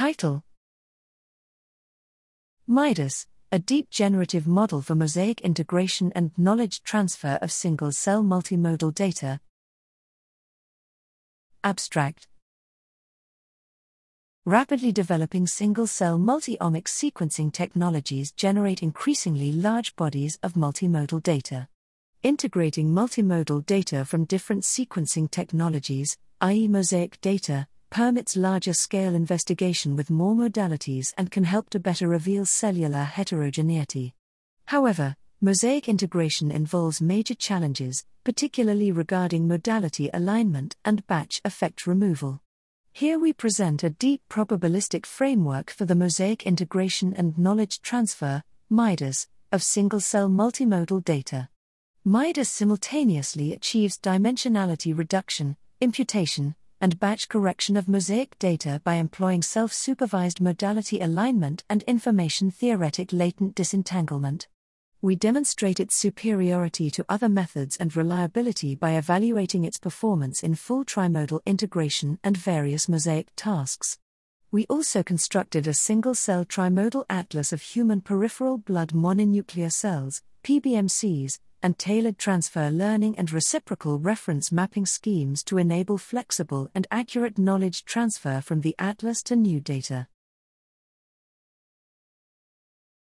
Title MIDAS, a deep generative model for mosaic integration and knowledge transfer of single cell multimodal data. Abstract Rapidly developing single cell multi omics sequencing technologies generate increasingly large bodies of multimodal data. Integrating multimodal data from different sequencing technologies, i.e., mosaic data, permits larger scale investigation with more modalities and can help to better reveal cellular heterogeneity. However, mosaic integration involves major challenges, particularly regarding modality alignment and batch effect removal. Here we present a deep probabilistic framework for the mosaic integration and knowledge transfer, MIDAS, of single cell multimodal data. MIDAS simultaneously achieves dimensionality reduction, imputation, and batch correction of mosaic data by employing self supervised modality alignment and information theoretic latent disentanglement we demonstrate its superiority to other methods and reliability by evaluating its performance in full trimodal integration and various mosaic tasks. We also constructed a single cell trimodal atlas of human peripheral blood mononuclear cells, PBMCs, and tailored transfer learning and reciprocal reference mapping schemes to enable flexible and accurate knowledge transfer from the atlas to new data.